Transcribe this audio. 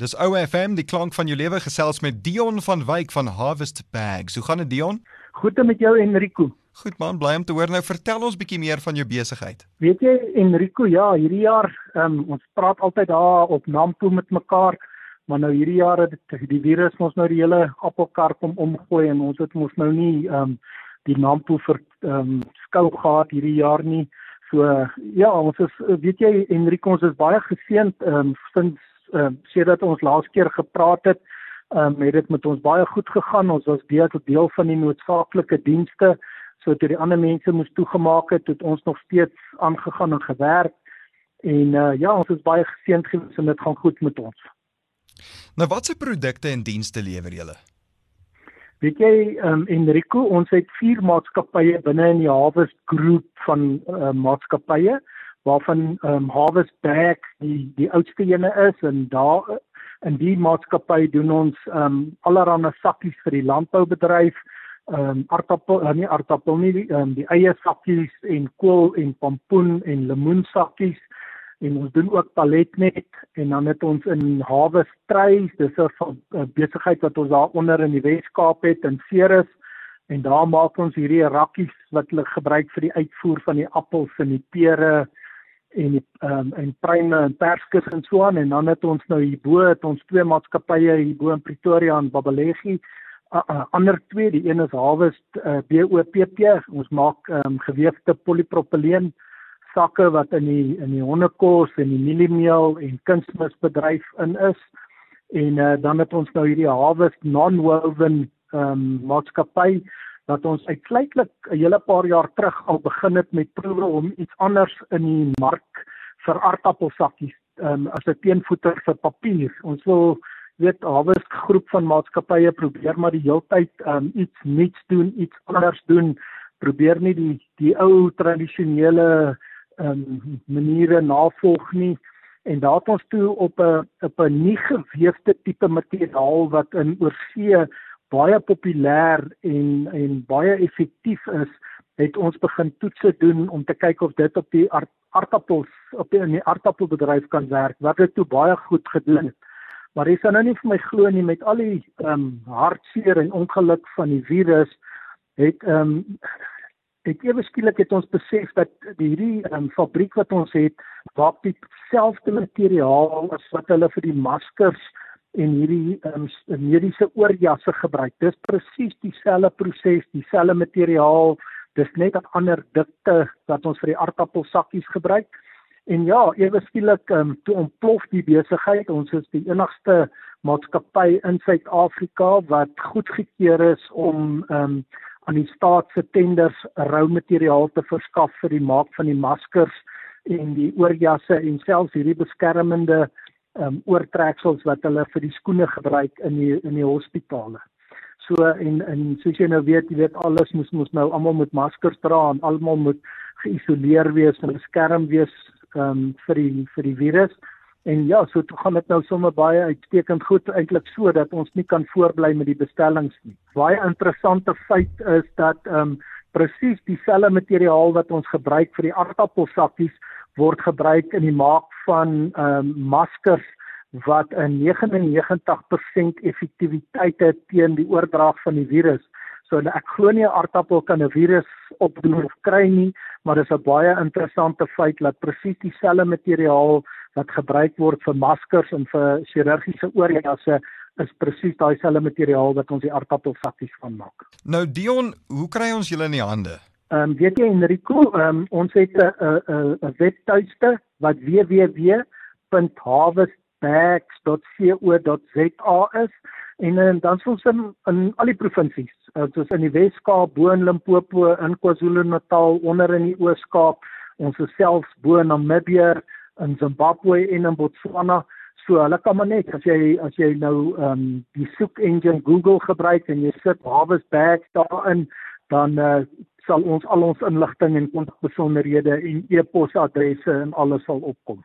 Dis OFM, die klank van jou lewe gesels met Dion van Wyk van Harvest Bags. Hoe gaan dit Dion? Goed met jou Enrico. Goed man, bly om te hoor. Nou vertel ons bietjie meer van jou besigheid. Weet jy Enrico, ja, hierdie jaar, um, ons praat altyd daar op Nampo met mekaar, maar nou hierdie jaar het die virus ons nou die hele appelkar kom omgooi en ons het mos nou nie um die Nampo vir um skou gehad hierdie jaar nie. So ja, ons is weet jy Enrico, ons is baie geseënd um sinds ehm uh, sedert ons laas keer gepraat het, ehm um, het dit met ons baie goed gegaan. Ons was deel tot deel van die noodsaaklike dienste. So toe die ander mense moes toegemaak het, het ons nog steeds aangegaan en gewerk. En uh, ja, ons is baie geseënd gewees en dit gaan goed met ons. Nou watse produkte en dienste lewer julle? Weet jy, ehm um, Enrico, ons het vier maatskappye binne in die Harvest Groep van uh, maatskappye waarvan ehm um, Harvest Bag die die oudste ene is en daar in die maatskappy doen ons ehm um, allerlei sakkies vir die landboubedryf. Ehm um, aardappel nie aardappel nie ehm um, die eie sakkies en kool en pompoen en lemoensakkies. En ons doen ook paletnet en dan het ons in Harvest Trays dis 'n besigheid wat ons daar onder in die Wes-Kaap het in Ceres. En daar maak ons hierdie rakkies wat hulle gebruik vir die uitvoer van die appels en die pere en die ehm um, en pruime en perskes en so aan en dan het ons nou hierbo het ons twee maatskappye hierbo in Pretoria en Babalegi ander twee die een is Harvest uh, BOPP ons maak ehm um, geweefde polipropyleen sakke wat in die in die hondekos en die mieliemeel en kunsmisbedryf in is. En uh, dan het ons nou hierdie Harvest non-woven ehm um, maatskappy dat ons uitsluitlik 'n hele paar jaar terug al begin het met proewe om iets anders in die mark vir aardappelsakkies um, as 'n teenvoeter vir papier. Ons wil weet Harvest groep van maatskappye probeer maar die heeltyd um, iets nuuts doen, iets anders doen. Probeer nie die die ou tradisionele um, maniere navolg nie en daar het ons toe op 'n op 'n nie geweefde tipe materiaal wat in oorsee baie populêr en en baie effektief is, het ons begin toetse doen om te kyk of dit op die aardappels op die in die aardappelbedryf kan werk. Wat het toe baie goed gedoen. Maar jy sal nou nie vir my glo nie met al die ehm um, hartseer en ongeluk van die virus het ehm um, ek ewe skielik het ons besef dat hierdie ehm um, fabriek wat ons het, waar dieselfde materiaal as wat hulle vir die maskers en hierdie um, mediese oorjasse gebruik. Dis presies dieselfde proses, dieselfde materiaal, dis net 'n ander dikte wat ons vir die aardappelsakkies gebruik. En ja, ewe skielik um, toe ontplof die besigheid. Ons is die enigste maatskappy in Suid-Afrika wat goedgekeur is om um, aan die staat se tenders rou materiaal te verskaf vir die maak van die maskers en die oorjasse en selfs hierdie beskermende um, oortreksels wat hulle vir die skoene gebruik in die in die hospitale. So en en soos jy nou weet, jy weet alles moet moet nou almal met maskers dra en almal moet geïsoleer wees en beskerm wees um, vir die vir die virus. En ja, so toe gaan dit nou sommer baie uitstekend goed eintlik so dat ons nie kan voortbly met die bestellings nie. Baie interessante feit is dat ehm um, presies dieselfde materiaal wat ons gebruik vir die aardappelsakkies word gebruik in die maak van ehm um, maskers wat 'n 99% effektiwiteit het teen die oordrag van die virus. So ek glo nie 'n aardappel kan 'n virus opdoen of kry nie, maar dis 'n baie interessante feit dat presies dieselfde materiaal wat gebruik word vir maskers en vir chirurgiese oorjasse is presies daai selfde materiaal wat ons die aardappelsakkies van maak. Nou Dion, hoe kry ons julle in die hande? Ehm um, weet jy Enrico, ehm um, ons het 'n 'n 'n webtuiste wat www.harvestbags.co.za is en um, dan is ons in, in al die provinsies, uh, soos in die Wes-Kaap, bo in Limpopo, in KwaZulu-Natal, onder in die Oos-Kaap, ons is selfs bo in Namibië, in Zimbabwe en in Botswana. So hulle kan maar net as jy as jy nou ehm um, die soek engine Google gebruik en jy sit Harvest Bags daarin dan uh, sal ons al ons inligting en kontakbesonderhede en e-posadresse en alles sal opkom.